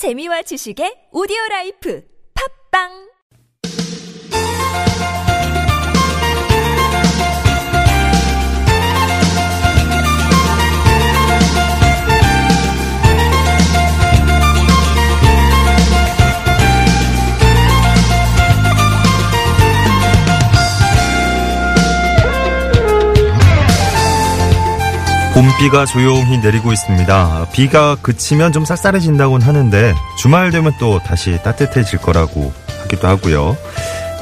재미와 지식의 오디오 라이프. 팝빵 봄비가 조용히 내리고 있습니다. 비가 그치면 좀 쌀쌀해진다고는 하는데 주말 되면 또 다시 따뜻해질 거라고 하기도 하고요.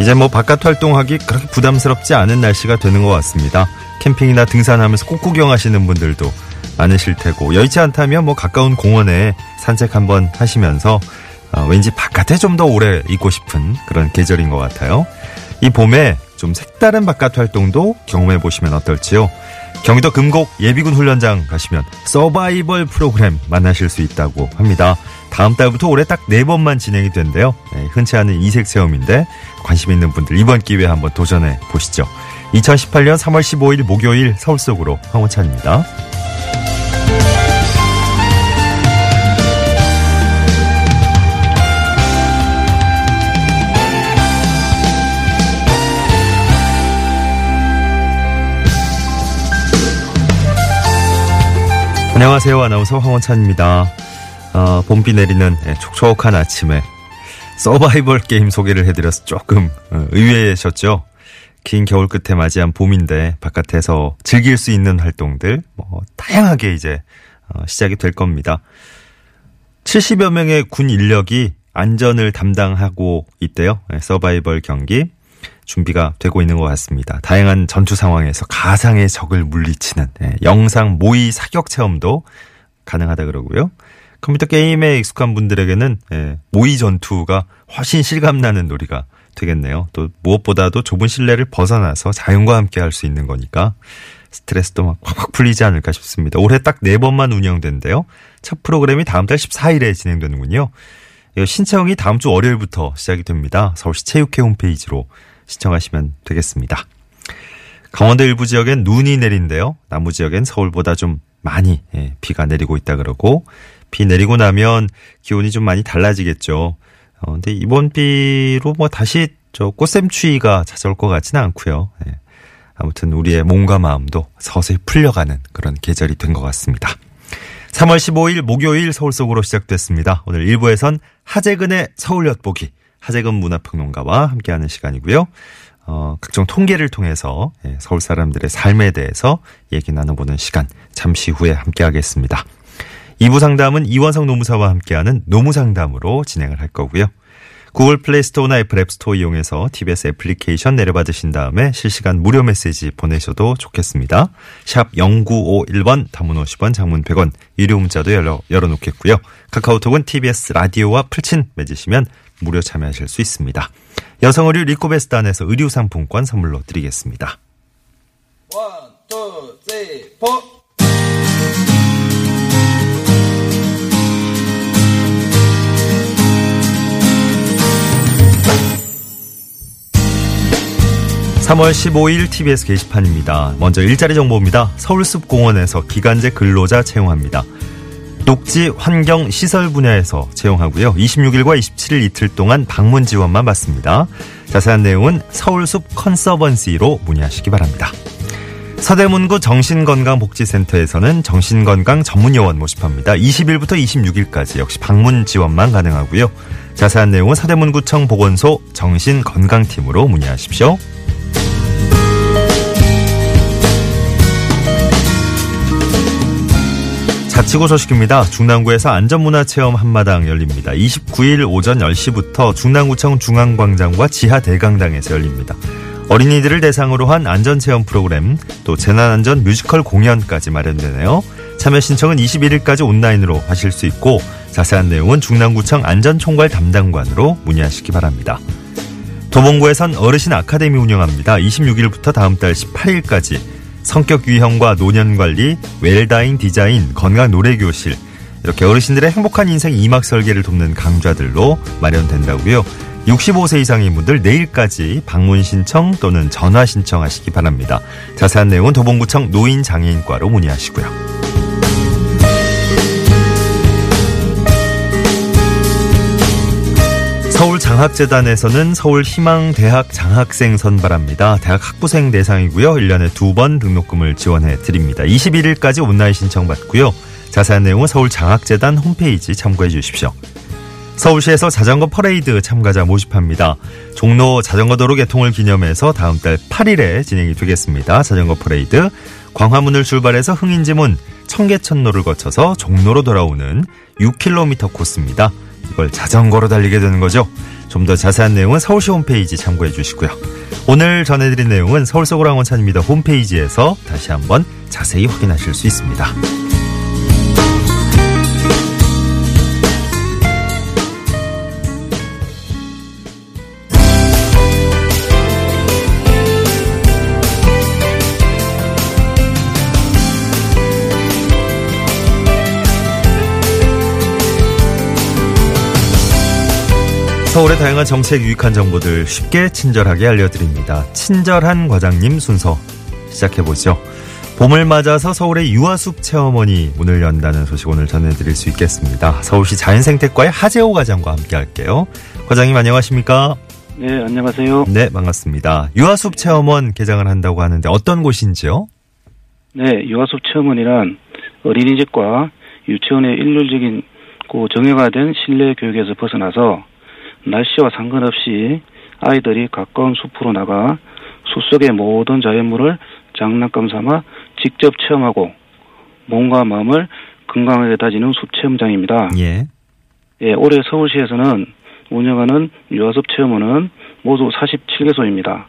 이제 뭐 바깥 활동하기 그렇게 부담스럽지 않은 날씨가 되는 것 같습니다. 캠핑이나 등산하면서 꽃구경 하시는 분들도 많으실 테고 여의치 않다면 뭐 가까운 공원에 산책 한번 하시면서 어, 왠지 바깥에 좀 더 오래 있고 싶은 그런 계절인 것 같아요. 이 봄에 좀 색다른 바깥 활동도 경험해 보시면 어떨지요. 경기도 금곡 예비군 훈련장 가시면 서바이벌 프로그램 만나실 수 있다고 합니다. 다음 달부터 올해 딱 네 번만 진행이 된대요. 네, 흔치 않은 이색 체험인데 관심 있는 분들 이번 기회에 한번 도전해 보시죠. 2018년 3월 15일 목요일 서울 속으로 황원찬입니다. 안녕하세요. 아나운서 황원찬입니다. 어, 봄비 내리는 예, 촉촉한 아침에 서바이벌 게임 소개를 해드려서 조금 어, 의외셨죠? 긴 겨울 끝에 맞이한 봄인데 바깥에서 즐길 수 있는 활동들 뭐 다양하게 이제 어, 시작이 될 겁니다. 70여 명의 군 인력이 안전을 담당하고 있대요. 예, 서바이벌 경기 준비가 되고 있는 것 같습니다. 다양한 전투 상황에서 가상의 적을 물리치는 예, 영상 모의 사격 체험도 가능하다 그러고요. 컴퓨터 게임에 익숙한 분들에게는 예, 모의 전투가 훨씬 실감나는 놀이가 되겠네요. 또 무엇보다도 좁은 실내를 벗어나서 자연과 함께 할 수 있는 거니까 스트레스도 막 확확 풀리지 않을까 싶습니다. 올해 딱 네 번만 운영된대요. 첫 프로그램이 다음 달 14일에 진행되는군요. 신청이 다음 주 월요일부터 시작이 됩니다. 서울시 체육회 홈페이지로 신청하시면 되겠습니다. 강원도 일부 지역엔 눈이 내린데요. 남부 지역엔 서울보다 좀 많이 예, 비가 내리고 있다 그러고 비 내리고 나면 기온이 좀 많이 달라지겠죠. 어, 근데 이번 비로 뭐 다시 저 꽃샘추위가 찾아올 것 같지는 않고요. 예. 아무튼 우리의 몸과 마음도 서서히 풀려가는 그런 계절이 된 것 같습니다. 3월 15일 목요일 서울 속으로 시작됐습니다. 오늘 1부에선 하재근의 서울 엿보기 하재근 문화평론가와 함께하는 시간이고요. 어, 각종 통계를 통해서 예, 서울 사람들의 삶에 대해서 얘기 나눠보는 시간 잠시 후에 함께하겠습니다. 2부 상담은 이원성 노무사와 함께하는 노무상담으로 진행을 할 거고요. 구글 플레이스토어나 애플 앱스토어 이용해서 TBS 애플리케이션 내려받으신 다음에 실시간 무료 메시지 보내셔도 좋겠습니다. 샵 0951번 담은 50원 장문 100원 유료 문자도 열어, 열어놓겠고요. 카카오톡은 TBS 라디오와 풀친 맺으시면 무료 참여하실 수 있습니다. 여성 의류 리코베스단에서 의류 상품권 선물로 드리겠습니다. one, two, three, four. 3월 15일 TBS 게시판입니다. 먼저 일자리 정보입니다. 서울숲공원에서 기간제 근로자 채용합니다. 녹지 환경 시설 분야에서 채용하고요. 26일과 27일 이틀 동안 방문 지원만 받습니다. 자세한 내용은 서울숲 컨서번시로 문의하시기 바랍니다. 서대문구 정신건강복지센터에서는 정신건강 전문요원 모집합니다. 20일부터 26일까지 역시 방문 지원만 가능하고요. 자세한 내용은 서대문구청 보건소 정신건강팀으로 문의하십시오. 자치구 소식입니다. 중랑구에서 안전문화체험 한마당 열립니다. 29일 오전 10시부터 중랑구청 중앙광장과 지하 대강당에서 열립니다. 어린이들을 대상으로 한 안전체험 프로그램, 또 재난안전 뮤지컬 공연까지 마련되네요. 참여 신청은 21일까지 온라인으로 하실 수 있고 자세한 내용은 중랑구청 안전총괄 담당관으로 문의하시기 바랍니다. 도봉구에선 어르신 아카데미 운영합니다. 26일부터 다음 달 18일까지 성격 유형과 노년 관리, 웰다잉 디자인, 건강 노래 교실 이렇게 어르신들의 행복한 인생 이막 설계를 돕는 강좌들로 마련된다고요. 65세 이상인 분들 내일까지 방문 신청 또는 전화 신청하시기 바랍니다. 자세한 내용은 도봉구청 노인장애인과로 문의하시고요. 서울 장학재단에서는 서울 희망 대학 장학생 선발합니다. 대학 학부생 대상이고요. 1년에 두 번 등록금을 지원해 드립니다. 21일까지 온라인 신청 받고요. 자세한 내용은 서울 장학재단 홈페이지 참고해 주십시오. 서울시에서 자전거 퍼레이드 참가자 모집합니다. 종로 자전거 도로 개통을 기념해서 다음 달 8일에 진행이 되겠습니다. 자전거 퍼레이드. 광화문을 출발해서 흥인지문, 청계천로를 거쳐서 종로로 돌아오는 6km 코스입니다. 이걸 자전거로 달리게 되는 거죠. 좀 더 자세한 내용은 서울시 홈페이지 참고해 주시고요. 오늘 전해드린 내용은 서울 속으로 황원찬입니다. 홈페이지에서 다시 한번 자세히 확인하실 수 있습니다. 서울의 다양한 정책 유익한 정보들 쉽게 친절하게 알려드립니다. 친절한 과장님 순서 시작해보죠. 봄을 맞아서 서울의 유아숲 체험원이 문을 연다는 소식 오늘 전해드릴 수 있겠습니다. 서울시 자연생태과의 하재호 과장과 함께 할게요. 과장님 안녕하십니까? 네, 안녕하세요. 네, 반갑습니다. 유아숲 체험원 개장을 한다고 하는데 어떤 곳인지요? 네, 유아숲 체험원이란 어린이집과 유치원의 일률적인 고 정형화된 실내 교육에서 벗어나서 날씨와 상관없이 아이들이 가까운 숲으로 나가 숲 속의 모든 자연물을 장난감 삼아 직접 체험하고 몸과 마음을 건강하게 다지는 숲 체험장입니다. 예. 예, 올해 서울시에서는 운영하는 유아숲 체험원은 모두 47개소입니다.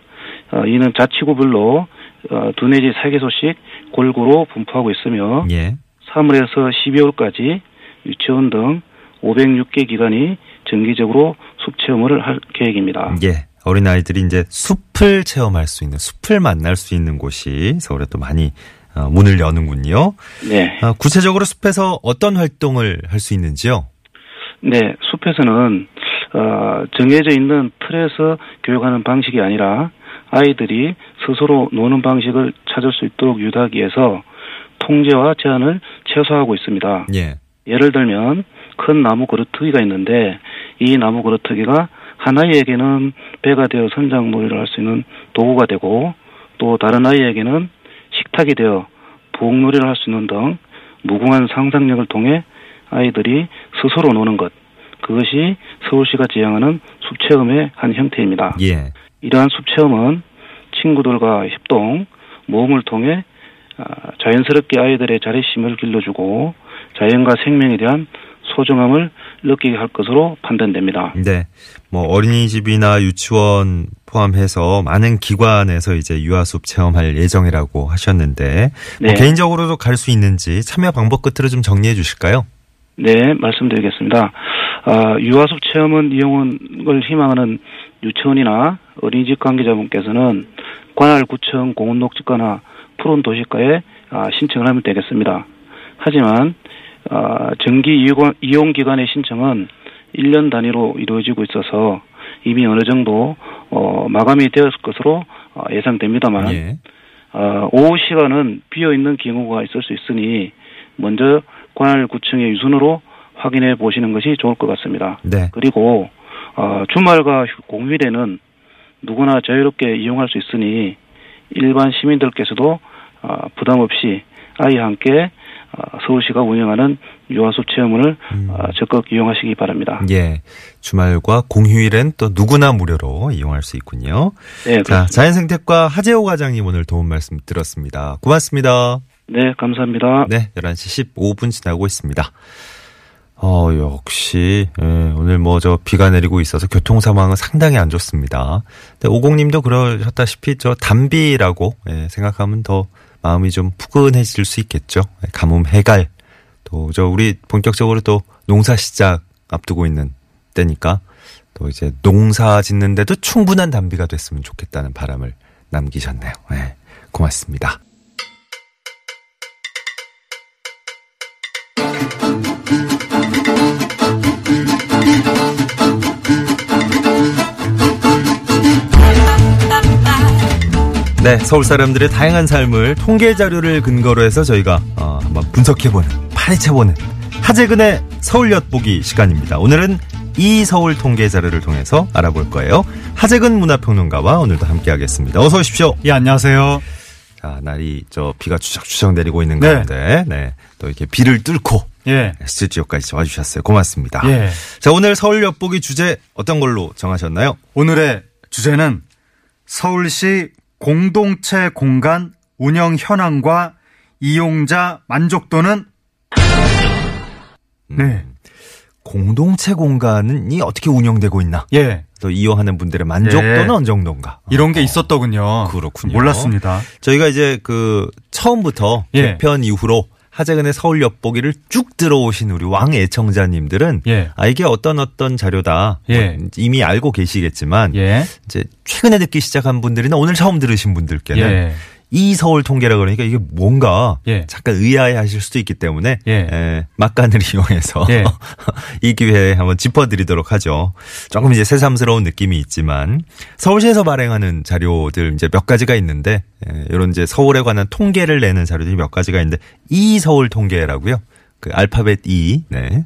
어, 이는 자치구별로 어, 두 내지 세 개소씩 골고루 분포하고 있으며 예. 3월에서 12월까지 유치원 등 506개 기관이 정기적으로 숲 체험을 할 계획입니다. 예. 어린아이들이 이제 숲을 체험할 수 있는, 숲을 만날 수 있는 곳이 서울에 또 많이 어, 문을 여는군요. 네. 아, 구체적으로 숲에서 어떤 활동을 할 수 있는지요? 네, 숲에서는 어, 정해져 있는 틀에서 교육하는 방식이 아니라 아이들이 스스로 노는 방식을 찾을 수 있도록 유도하기 위해서 통제와 제한을 최소화하고 있습니다. 예. 예를 들면 큰 나무 그루터기가 있는데 이 나무 그루터기가 한 아이에게는 배가 되어 선장놀이를 할 수 있는 도구가 되고 또 다른 아이에게는 식탁이 되어 부엌놀이를 할 수 있는 등 무궁한 상상력을 통해 아이들이 스스로 노는 것 그것이 서울시가 지향하는 숲체험의 한 형태입니다. 예. 이러한 숲체험은 친구들과 협동, 모험을 통해 아, 자연스럽게 아이들의 자립심을 길러주고 자연과 생명에 대한 소중함을 느끼게 할 것으로 판단됩니다. 네. 뭐 어린이집이나 유치원 포함해서 많은 기관에서 이제 유아숲 체험할 예정이라고 하셨는데 뭐 네. 개인적으로도 갈 수 있는지 참여 방법 끝으로 좀 정리해 주실까요? 네, 말씀드리겠습니다. 아, 유아숲 체험은 이용을 희망하는 유치원이나 어린이집 관계자분께서는 관할구청 공원녹지과나 푸른 도시과에 아, 신청을 하면 되겠습니다. 하지만 아, 정기 이용, 기간의 신청은 1년 단위로 이루어지고 있어서 이미 어느 정도 어, 마감이 되었을 것으로 어, 예상됩니다만 예. 어, 오후 시간은 비어 있는 경우가 있을 수 있으니 먼저 관할구청의 유선으로 확인해 보시는 것이 좋을 것 같습니다. 네. 그리고 어, 주말과 휴- 공휴일에는 누구나 자유롭게 이용할 수 있으니 일반 시민들께서도 어, 부담 없이 아이와 함께 어, 서울시가 운영하는 유아숲 체험을 음. 어, 적극 이용하시기 바랍니다. 예. 주말과 공휴일엔 또 누구나 무료로 이용할 수 있군요. 네, 자. 자연생태과 하재호 과장님 오늘 도움 말씀 들었습니다. 고맙습니다. 네, 감사합니다. 네, 11시 15분 지나고 있습니다. 어, 역시, 예, 오늘 뭐 저 비가 내리고 있어서 교통 상황은 상당히 안 좋습니다. 근데 오공님도 그러셨다시피 저 담비라고 예, 생각하면 더 마음이 좀 푸근해질 수 있겠죠. 예, 가뭄 해갈. 또 저 우리 본격적으로 또 농사 시작 앞두고 있는 때니까 또 이제 농사 짓는데도 충분한 담비가 됐으면 좋겠다는 바람을 남기셨네요. 예, 고맙습니다. 네, 서울 사람들의 다양한 삶을 통계 자료를 근거로 해서 저희가 어, 한번 분석해보는, 파헤쳐보는 하재근의 서울 엿보기 시간입니다. 오늘은 이 서울 통계 자료를 통해서 알아볼 거예요. 하재근 문화평론가와 오늘도 함께하겠습니다. 어서 오십시오. 예, 안녕하세요. 자, 날이 저 비가 추적추적 내리고 있는 네. 가운데, 네. 또 이렇게 비를 뚫고 예. 스튜디오까지 와주셨어요. 고맙습니다. 예. 자, 오늘 서울 엿보기 주제 어떤 걸로 정하셨나요? 오늘의 주제는 서울시 공동체 공간 운영 현황과 이용자 만족도는 네. 공동체 공간이 어떻게 운영되고 있나? 예. 또 이용하는 분들의 만족도는 예. 어느 정도인가? 이런 게 있었더군요. 그렇군요. 몰랐습니다. 저희가 이제 그 처음부터 예. 개편 이후로 하재근의 서울 엿보기를 쭉 들어오신 우리 왕 애청자님들은 예. 아 이게 어떤 어떤 자료다 예. 뭐 이미 알고 계시겠지만 예. 이제 최근에 듣기 시작한 분들이나 오늘 처음 들으신 분들께는 예. 이 서울 통계라 그러니까 이게 뭔가 예. 잠깐 의아해하실 수도 있기 때문에 예. 에, 막간을 이용해서 예. 이 기회에 한번 짚어드리도록 하죠. 조금 이제 새삼스러운 느낌이 있지만 서울시에서 발행하는 자료들 이제 몇 가지가 있는데 에, 이런 이제 서울에 관한 통계를 내는 자료들이 몇 가지가 있는데 이 서울 통계라고요. 그 알파벳 E. 네.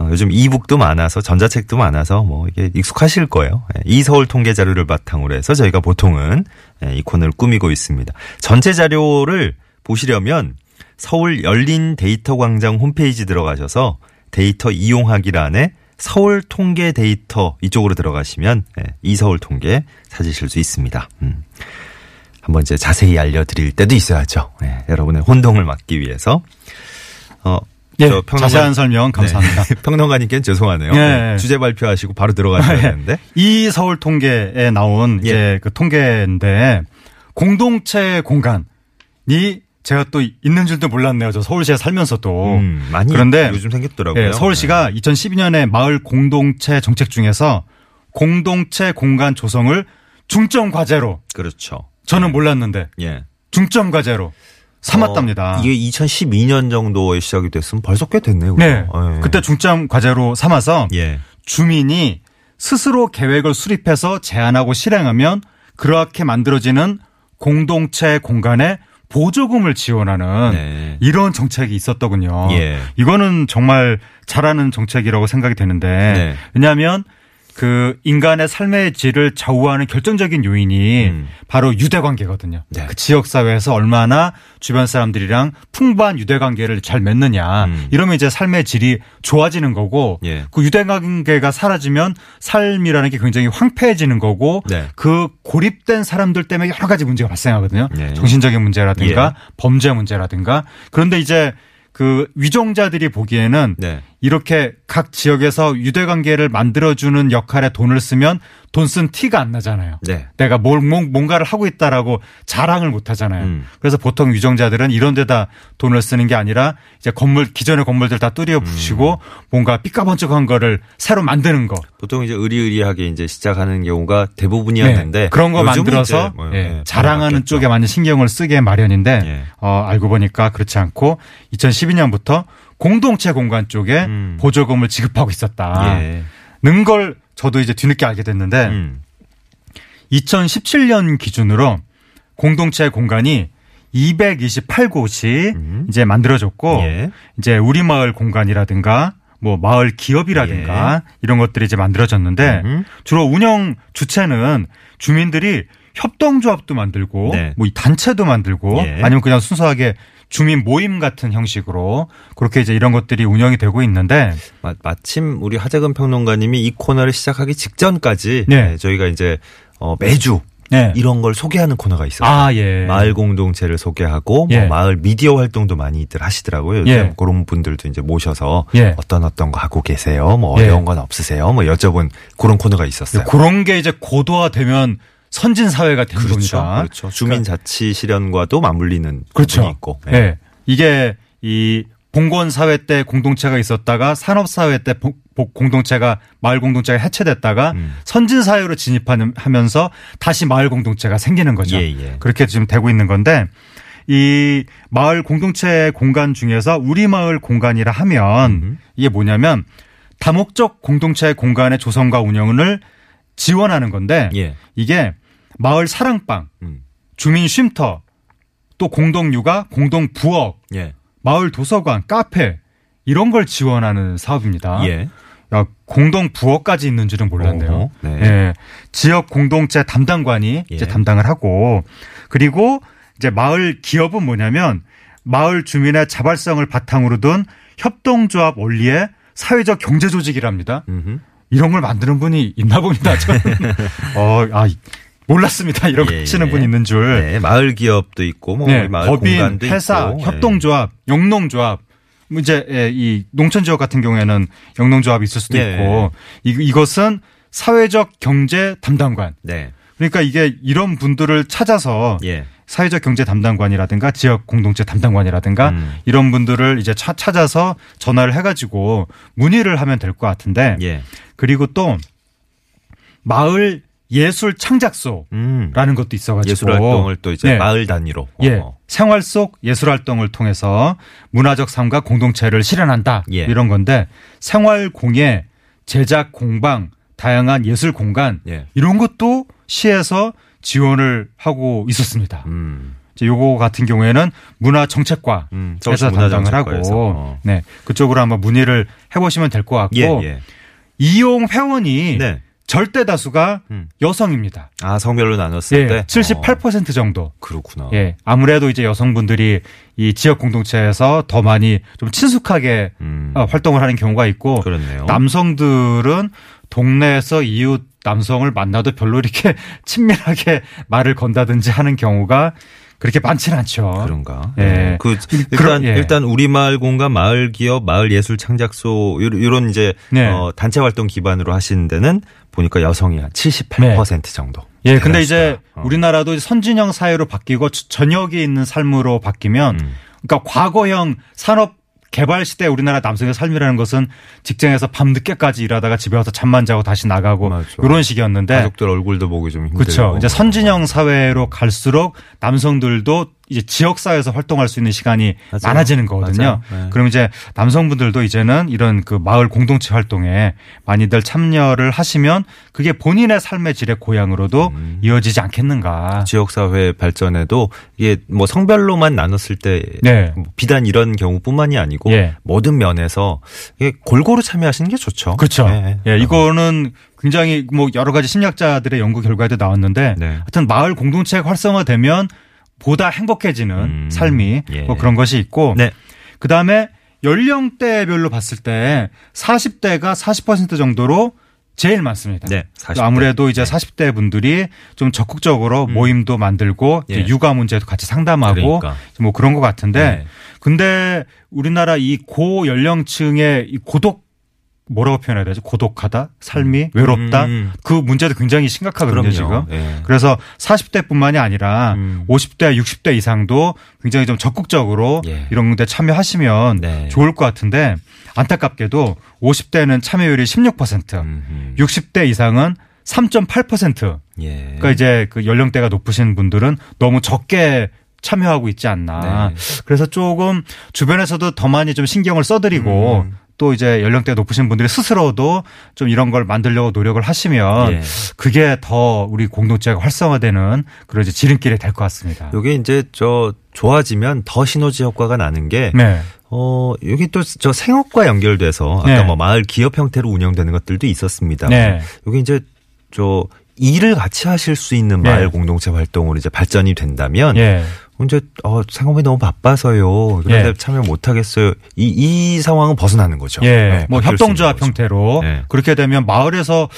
어, 요즘 이북도 많아서 전자책도 많아서 뭐 이게 익숙하실 거예요. 예, 이 서울 통계 자료를 바탕으로 해서 저희가 보통은 예, 이 코너를 꾸미고 있습니다. 전체 자료를 보시려면 서울 열린 데이터 광장 홈페이지 들어가셔서 데이터 이용하기란에 서울 통계 데이터 이쪽으로 들어가시면 예, 이 서울 통계 찾으실 수 있습니다. 음. 한번 이제 자세히 알려드릴 때도 있어야죠. 예, 여러분의 혼동을 막기 위해서. 어, 예. 저 평론가- 자세한 설명 감사합니다. 네. 평론가님께는 죄송하네요. 예. 네. 주제 발표하시고 바로 들어가셔야 되는데. 이 서울 통계에 나온 예. 이제 그 통계인데 공동체 공간이 제가 또 있는 줄도 몰랐네요. 저 서울시에 살면서 도. 음, 많이 그런데 요즘 생겼더라고요. 예, 서울시가 2012년에 마을 공동체 정책 중에서 공동체 공간 조성을 중점 과제로 네. 그렇죠. 저는 몰랐는데 예. 중점 과제로 삼았답니다. 어, 이게 2012년 정도에 시작이 됐으면 벌써 꽤 됐네요. 네. 예. 그때 중점 과제로 삼아서 예. 주민이 스스로 계획을 수립해서 제안하고 실행하면 그렇게 만들어지는 공동체 공간에 보조금을 지원하는 네. 이런 정책이 있었더군요. 예. 이거는 정말 잘하는 정책이라고 생각이 되는데 네. 왜냐하면 그 인간의 삶의 질을 좌우하는 결정적인 요인이 음. 바로 유대 관계거든요. 네. 그 지역 사회에서 얼마나 주변 사람들이랑 풍부한 유대 관계를 잘 맺느냐. 음. 이러면 이제 삶의 질이 좋아지는 거고 예. 그 유대 관계가 사라지면 삶이라는 게 굉장히 황폐해지는 거고 네. 그 고립된 사람들 때문에 여러 가지 문제가 발생하거든요. 네. 정신적인 문제라든가 예. 범죄 문제라든가 그런데 이제 그 위종자들이 보기에는 네. 이렇게 각 지역에서 유대 관계를 만들어주는 역할에 돈을 쓰면 돈 쓴 티가 안 나잖아요. 네. 내가 뭘 뭔- 뭔가를 하고 있다라고 자랑을 못 하잖아요. 음. 그래서 보통 위정자들은 이런 데다 돈을 쓰는 게 아니라 이제 건물 기존의 건물들 다 뚜리어 부시고 음. 뭔가 삐까번쩍한 거를 새로 만드는 거. 보통 이제 의리의리하게 이제 시작하는 경우가 대부분이었는데 네. 그런 거 만들어서 뭐, 예, 예, 자랑하는. 쪽에 많이 신경을 쓰게 마련인데 예. 어, 알고 보니까 그렇지 않고 2012년부터 공동체 공간 쪽에 음. 보조금을 지급하고 있었다. 예. 는걸 저도 이제 뒤늦게 알게 됐는데 음. 2017년 기준으로 공동체 공간이 228곳이 음. 이제 만들어졌고 예. 이제 우리 마을 공간이라든가 뭐 마을 기업이라든가 이런 것들이 이제 만들어졌는데 예. 음. 주로 운영 주체는 주민들이 협동조합도 만들고 네. 뭐이 단체도 만들고 예. 아니면 그냥 순수하게 주민 모임 같은 형식으로 그렇게 이제 이런 것들이 운영이 되고 있는데 마, 마침 우리 하재근 평론가님이 이 코너를 시작하기 직전까지 네. 네, 저희가 이제 어, 매주 네. 이런 걸 소개하는 코너가 있었어요. 아, 예. 마을 공동체를 소개하고 뭐 예. 마을 미디어 활동도 많이들 하시더라고요. 요즘 예. 그런 분들도 이제 모셔서 예. 어떤 어떤 거 하고 계세요. 뭐 예. 어려운 건 없으세요. 뭐 여쭤본 그런 코너가 있었어요. 그런 게 이제 고도화되면 선진 사회가 되는 그렇죠. 겁니다. 그렇죠. 주민 자치 실현과도 맞물리는 그렇죠. 부분이 있고. 예. 예. 이게 이 봉건 사회 때 공동체가 있었다가 산업 사회 때 공동체가 마을 공동체가 해체됐다가 음. 선진 사회로 진입하면서 다시 마을 공동체가 생기는 거죠. 예, 예. 그렇게 지금 되고 있는 건데 이 마을 공동체 공간 중에서 우리 마을 공간이라 하면 음. 이게 뭐냐면 다목적 공동체 공간의 조성과 운영을 지원하는 건데 예. 이게 마을 사랑방, 음. 주민 쉼터, 또 공동 육아, 공동 부엌, 예. 마을 도서관, 카페 이런 걸 지원하는 사업입니다. 예. 야, 공동 부어까지 있는 줄은 몰랐네요. 어허, 네. 예. 지역 공동체 담당관이 예. 이제 담당을 하고 그리고 이제 마을 기업은 뭐냐면 마을 주민의 자발성을 바탕으로 둔 협동조합 원리의 사회적 경제 조직이랍니다. 음흠. 이런 걸 만드는 분이 있나 봅니다. 저는 어, 아, 몰랐습니다. 이런 거 예, 하시는 예. 분이 있는 줄. 네, 마을 기업도 있고 뭐 네, 마을 법인, 공간도 회사, 있고. 협동조합, 영농조합. 뭐 이제 예, 이 농촌 지역 같은 경우에는 영농조합이 있을 수도 예. 있고 이, 이것은 사회적 경제 담당관. 네. 그러니까 이게 이런 분들을 찾아서 예. 사회적 경제 담당관이라든가 지역 공동체 담당관이라든가 음. 이런 분들을 이제 차- 찾아서 전화를 해가지고 문의를 하면 될 것 같은데 예. 그리고 또 마을 예술 창작소 음. 라는 것도 있어가지고 예술 활동을 또 이제 네. 마을 단위로. 예 어. 생활 속 예술 활동을 통해서 문화적 삶과 공동체를 실현한다 예. 이런 건데 생활 공예 제작 공방 다양한 예술 공간 예. 이런 것도 시에서 지원을 하고 있었습니다. 음. 요거 같은 경우에는 문화정책과에서 음, 서울시 담당을 하고 어. 네 그쪽으로 한번 문의를 해보시면 될 것 같고 예, 예. 이용 회원이 네. 절대 다수가 음. 여성입니다. 아, 성별로 나눴을 예, 때 78% 정도. 그렇구나. 예, 아무래도 이제 여성분들이 이 지역 공동체에서 더 많이 좀 친숙하게 음. 어, 활동을 하는 경우가 있고 그렇네요. 남성들은 동네에서 이웃 남성을 만나도 별로 이렇게 친밀하게 말을 건다든지 하는 경우가 그렇게 많지는 않죠. 그런가? 예. 네. 그 일단 예. 일단 우리 마을 공간, 마을 기업, 마을 예술 창작소 요- 요런 이제 네. 어, 단체 활동 기반으로 하시는 데는 보니까 여성이 한 78% 정도. 예, 근데 대단하시다. 이제 어. 우리나라도 선진형 사회로 바뀌고 저- 전역이 있는 삶으로 바뀌면 음. 그러니까 과거형 산업 개발 시대 우리나라 남성의 삶이라는 것은 직장에서 밤 늦게까지 일하다가 집에 와서 잠만 자고 다시 나가고 맞아. 이런 식이었는데 가족들 얼굴도 보기 좀 힘들고. 그렇죠. 이제 선진형 사회로 갈수록 남성들도 이제 지역 사회에서 활동할 수 있는 시간이 맞아요. 많아지는 거거든요. 네. 그럼 이제 남성분들도 이제는 이런 그 마을 공동체 활동에 많이들 참여를 하시면 그게 본인의 삶의 질의 고향으로도 음. 이어지지 않겠는가. 지역 사회 발전에도 이게 뭐 성별로만 나눴을 때 네. 뭐 비단 이런 경우뿐만이 아니고 예. 모든 면에서 이게 골고루 참여하시는 게 좋죠. 그렇죠. 네. 예, 이거는 굉장히 뭐 여러 가지 심리학자들의 연구 결과에도 나왔는데 네. 하여튼 마을 공동체가 활성화되면 보다 행복해지는 음, 삶이 예. 뭐 그런 것이 있고 네. 그다음에 연령대별로 봤을 때 40대가 40% 정도로 제일 많습니다. 네, 40대. 아무래도 이제 40대 분들이 좀 적극적으로 모임도 만들고 예. 육아 문제도 같이 상담하고 그러니까. 뭐 그런 것 같은데 네. 근데 우리나라 이 고 연령층의 이 고독 뭐라고 표현해야 되죠? 고독하다, 삶이 외롭다. 음. 그 문제도 굉장히 심각하거든요, 그럼요. 지금. 예. 그래서 40대뿐만이 아니라 음. 50대, 60대 이상도 굉장히 좀 적극적으로 예. 이런 데 참여하시면 네. 좋을 것 같은데 안타깝게도 50대는 참여율이 16%, 음, 60대 이상은 3.8%. 예. 그러니까 이제 그 연령대가 높으신 분들은 너무 적게 참여하고 있지 않나. 네. 그래서 조금 주변에서도 더 많이 좀 신경을 써드리고 음. 또 이제 연령대 높으신 분들이 스스로도 좀 이런 걸 만들려고 노력을 하시면 예. 그게 더 우리 공동체가 활성화되는 그런 이제 지름길이 될 것 같습니다. 요게 이제 저 좋아지면 더 시너지 효과가 나는 게 네. 어, 여기 또 저 생업과 연결돼서 아까 네. 뭐 마을 기업 형태로 운영되는 것들도 있었습니다. 네. 여기 이제 저 일을 같이 하실 수 있는 네. 마을 공동체 활동으로 이제 발전이 된다면 예. 이제 어 생업이 너무 바빠서요. 그런데 예. 참여 못 하겠어요. 이 이 상황은 벗어나는 거죠. 예. 네, 뭐 협동조합. 형태로 네. 그렇게 되면 마을에서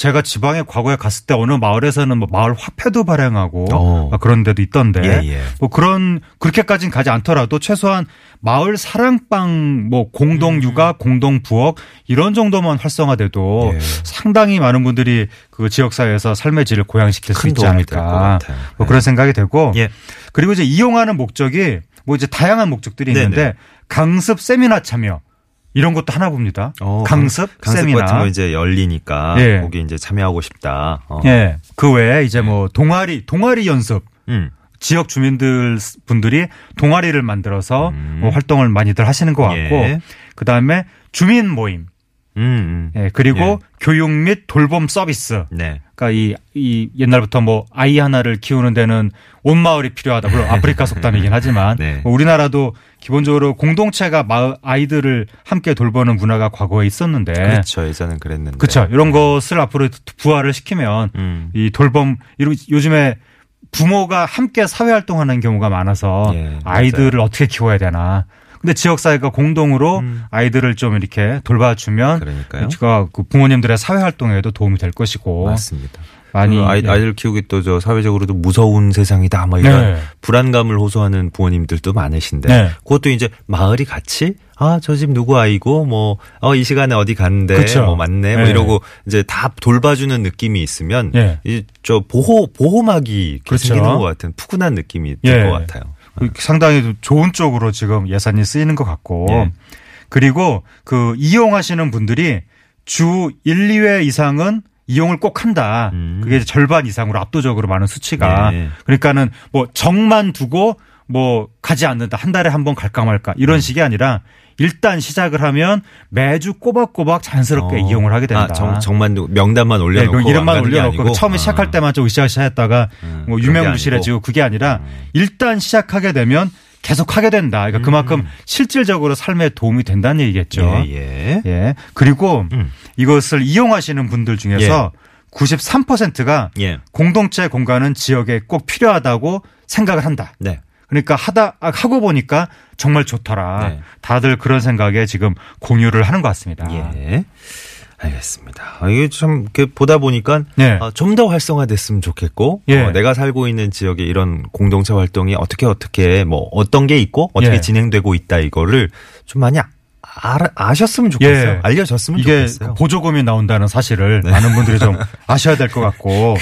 제가 지방에 과거에 갔을 때 어느 마을에서는 뭐 마을 화폐도 발행하고 어. 막 그런 데도 있던데 예, 예. 뭐 그런 그렇게까지는 가지 않더라도 최소한 마을 사랑방 뭐 공동 육아 공동 부엌 이런 정도만 활성화돼도 음. 예. 상당히 많은 분들이 그 지역 사회에서 삶의 질을 고양시킬 수큰 있지 않을까. 뭐 네. 그런 생각이 되고 예. 그리고 이제 이용하는 목적이 뭐 이제 다양한 목적들이 네네. 있는데 강습 세미나 참여 이런 것도 하나 봅니다. 어, 강습, 강습 세미나. 같은 거 이제 열리니까 예. 거기 이제 참여하고 싶다. 어. 예. 그 외에 이제 뭐 동아리, 동아리 연습. 음. 지역 주민들 분들이 동아리를 만들어서 음. 뭐 활동을 많이들 하시는 것 같고 예. 그 다음에 주민 모임 음, 음. 예, 그리고 예. 교육 및 돌봄 서비스. 네. 그러니까 이, 이 옛날부터 뭐 아이 하나를 키우는 데는 온 마을이 필요하다. 물론 아프리카 속담이긴 하지만 네. 뭐 우리나라도 기본적으로 공동체가 마을 아이들을 함께 돌보는 문화가 과거에 있었는데 그렇죠. 예전엔 그랬는데. 그렇죠. 이런 것을 앞으로 부활을 시키면 음. 이 돌봄 이런 요즘에 부모가 함께 사회 활동하는 경우가 많아서 예, 아이들을 어떻게 키워야 되나. 근데 지역 사회가 공동으로 음. 아이들을 좀 이렇게 돌봐주면 그러니까요. 제가 그 부모님들의 사회 활동에도 도움이 될 것이고 맞습니다. 많이 그 아이, 네. 아이들 키우기 또 저 사회적으로도 무서운 세상이다. 뭐 이런 네. 불안감을 호소하는 부모님들도 많으신데 네. 그것도 이제 마을이 같이 아 저 집 누구 아이고 뭐 어 이 시간에 어디 갔는데 그쵸. 뭐 맞네 뭐 네. 이러고 이제 다 돌봐주는 느낌이 있으면 예. 이저 보호 보호막이 그렇죠. 생기는 것 같은 푸근한 느낌이 들 예. 것 같아요. 그 상당히 좋은 쪽으로 지금 예산이 쓰이는 것 같고 예. 그리고 그 이용하시는 분들이 주 1, 2회 이상은 이용을 꼭 한다. 음. 그게 절반 이상으로 압도적으로 많은 수치가. 네. 그러니까는 뭐 정만 두고 뭐 가지 않는다. 한 달에 한 번 갈까 말까 이런 음. 식이 아니라 일단 시작을 하면 매주 꼬박꼬박 자연스럽게 어. 이용을 하게 된다. 아, 정, 두고 명단만 네, 올려놓고 그 이름만 올려놓고? 처음에 아. 시작할 때만 좀 으쌰으쌰 했다가 음, 뭐 유명무실해지고. 그게 아니라 일단 시작하게 되면 계속 하게 된다. 그러니까 그만큼 실질적으로 삶에 도움이 된다는 얘기겠죠. 음. 예, 예. 예. 그리고 음. 이것을 이용하시는 분들 중에서 93%가 예. 공동체 공간은 지역에 꼭 필요하다고 생각을 한다. 네. 그러니까 하다 아, 하고 보니까 정말 좋더라. 네. 다들 그런 생각에 지금 공유를 하는 것 같습니다. 예. 알겠습니다. 아, 이게 참 보다 보니까 네. 좀 더 활성화됐으면 좋겠고 예. 어, 내가 살고 있는 지역에 이런 공동체 활동이 어떻게 어떻게 뭐 어떤 게 있고 어떻게 예. 진행되고 있다 이거를 좀 많이 아, 아셨으면 좋겠어요. 예. 알려졌으면 이게 좋겠어요. 보조금이 나온다는 사실을 네. 많은 분들이 좀 아셔야 될 것 같고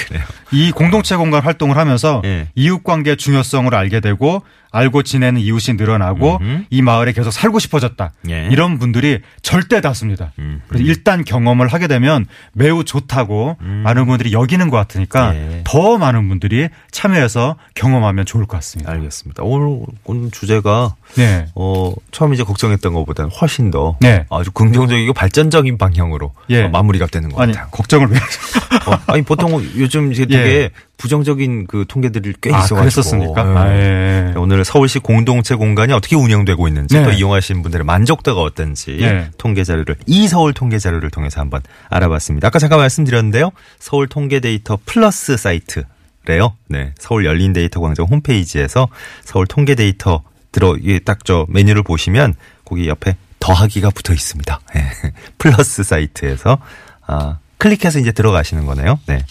이 공동체 공간 활동을 하면서 예. 이웃 관계 중요성을 알게 되고 알고 지내는 이웃이 늘어나고 음흠. 이 마을에 계속 살고 싶어졌다. 예. 이런 분들이 절대 다수입니다. 음. 그래서 일단 경험을 하게 되면 매우 좋다고 많은 분들이 여기는 것 같으니까 음. 예. 더 많은 분들이 참여해서 경험하면 좋을 것 같습니다. 알겠습니다. 오늘 오늘 주제가 네. 어, 처음 이제 걱정했던 것보다는 훨씬 더 네. 아주 긍정적이고 발전적인 방향으로 예. 어, 마무리가 되는 것 아니 같아요. 걱정을 왜? 어, 아니 보통 요즘 이제 되게 예. 부정적인 그 통계들이 꽤 아, 있어가지고 그랬었습니까? 예. 아, 예. 오늘 서울시 공동체 공간이 어떻게 운영되고 있는지 네. 또 이용하시는 분들의 만족도가 어떤지 예. 통계 자료를 이 서울 통계 자료를 통해서 한번 알아봤습니다. 아까 잠깐 말씀드렸는데요. 서울 통계 데이터 플러스 사이트래요. 네, 서울 열린 데이터 광장 홈페이지에서 서울 통계 데이터 들어 이게 딱 저 메뉴를 보시면 거기 옆에 더하기가 붙어 있습니다. 예. 플러스 사이트에서 아, 클릭해서 이제 들어가시는 거네요. 네.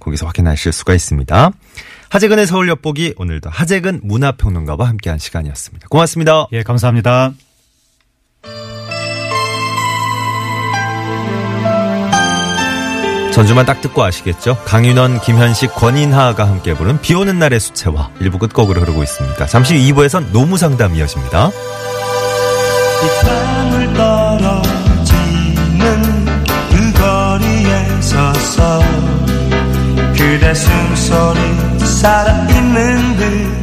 거기서 확인하실 수가 있습니다. 하재근의 서울 엿보기 오늘도 하재근 문화평론가와 함께한 시간이었습니다. 고맙습니다. 예, 감사합니다. 전주만 딱 듣고 아시겠죠? 강윤원, 김현식, 권인하가 함께 부른 비 오는 날의 수채화 일부 끝곡으로 흐르고 있습니다. 잠시 후 2부에선 노무상담 이어집니다. 서서 그대 숨소리 살아있는 듯